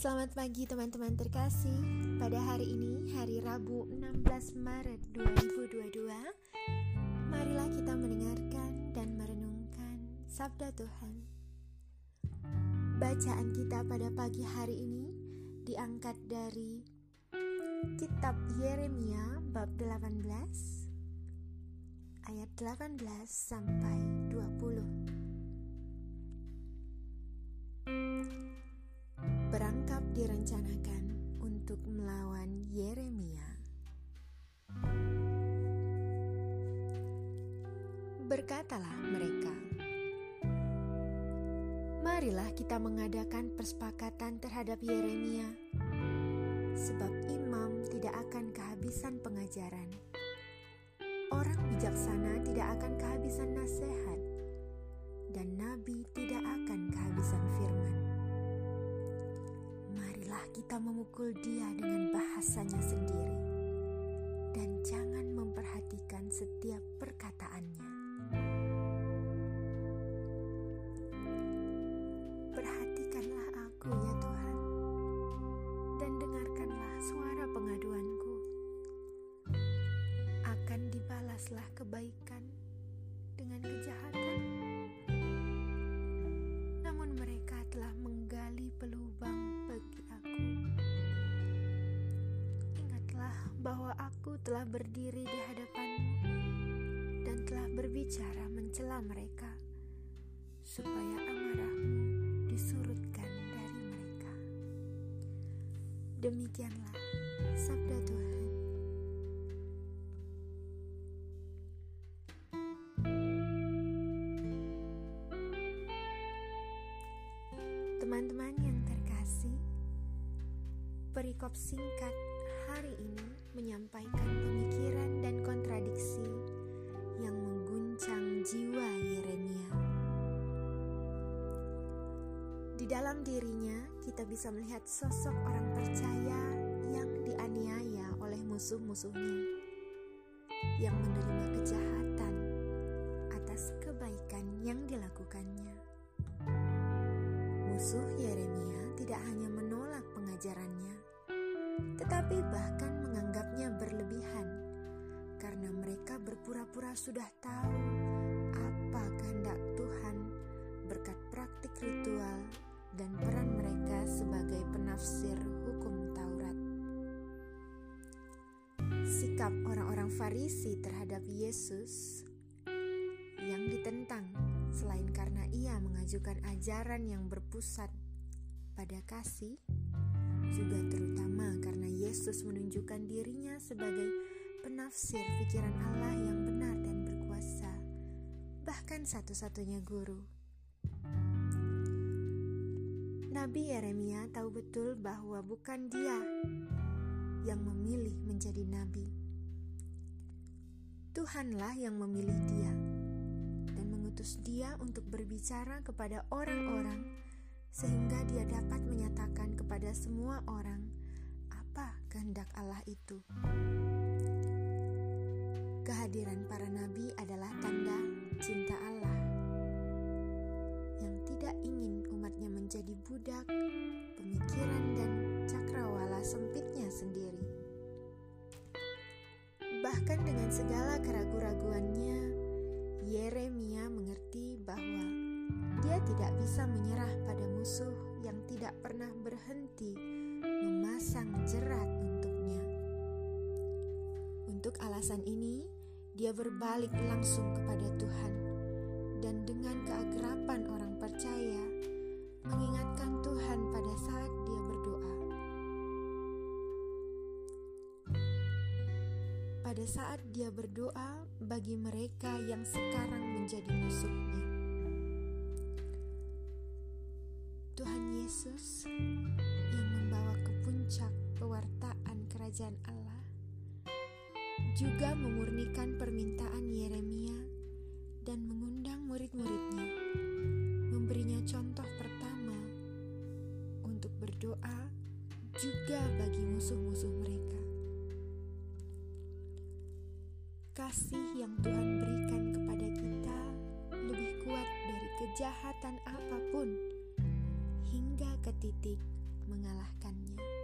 Selamat pagi teman-teman terkasih. Pada hari ini, hari Rabu 16 Maret 2022 Marilah kita mendengarkan dan merenungkan Sabda Tuhan. Bacaan kita pada pagi hari ini diangkat dari Kitab Yeremia bab 18 ayat 18 sampai Berkatalah mereka, "Marilah kita mengadakan persepakatan terhadap Yeremia, sebab imam tidak akan kehabisan pengajaran. Orang bijaksana tidak akan kehabisan nasihat, dan nabi tidak akan kehabisan firman." kita memukul dia dengan bahasanya sendiri dan jangan memperhatikan setiap bahwa aku telah berdiri di hadapanmu dan telah berbicara mencela mereka, supaya amarahmu disurutkan dari mereka. Demikianlah sabda Tuhan. Teman-teman yang terkasih, perikop singkat hari ini menyampaikan pemikiran dan kontradiksi yang mengguncang jiwa Yeremia. Di dalam dirinya, kita bisa melihat sosok orang percaya yang dianiaya oleh musuh-musuhnya, yang menerima kejahatan atas kebaikan yang dilakukannya. Musuh Yeremia tidak hanya menolak pengajarannya, tetapi bahkan menganggapnya berlebihan karena mereka berpura-pura sudah tahu apa kehendak Tuhan berkat praktik ritual dan peran mereka sebagai penafsir hukum Taurat. Sikap orang-orang Farisi terhadap Yesus yang ditentang selain karena ia mengajukan ajaran yang berpusat pada kasih juga terutama karena Yesus menunjukkan dirinya sebagai penafsir pikiran Allah yang benar dan berkuasa, bahkan satu-satunya guru. Nabi Yeremia tahu betul bahwa bukan dia yang memilih menjadi nabi. Tuhanlah yang memilih dia dan mengutus dia untuk berbicara kepada orang-orang sehingga dia dapat menyatakan kepada semua orang apa kehendak Allah itu. Kehadiran para nabi adalah tanda cinta Allah yang tidak ingin umatnya menjadi budak pemikiran dan cakrawala sempitnya sendiri. Bahkan dengan segala keraguan-raguannya, Yeremia mengerti bahwa dia tidak bisa menyerah pada musuh yang tidak pernah berhenti memasang jerat untuknya. Untuk alasan ini, dia berbalik langsung kepada Tuhan dan dengan keakraban orang percaya mengingatkan Tuhan pada saat dia berdoa. Pada saat dia berdoa bagi mereka yang sekarang juga memurnikan permintaan Yeremia dan mengundang murid-muridnya memberinya contoh pertama untuk berdoa juga bagi musuh-musuh mereka. Kasih yang Tuhan berikan kepada kita lebih kuat dari kejahatan apa pun hingga ke titik mengalahkannya.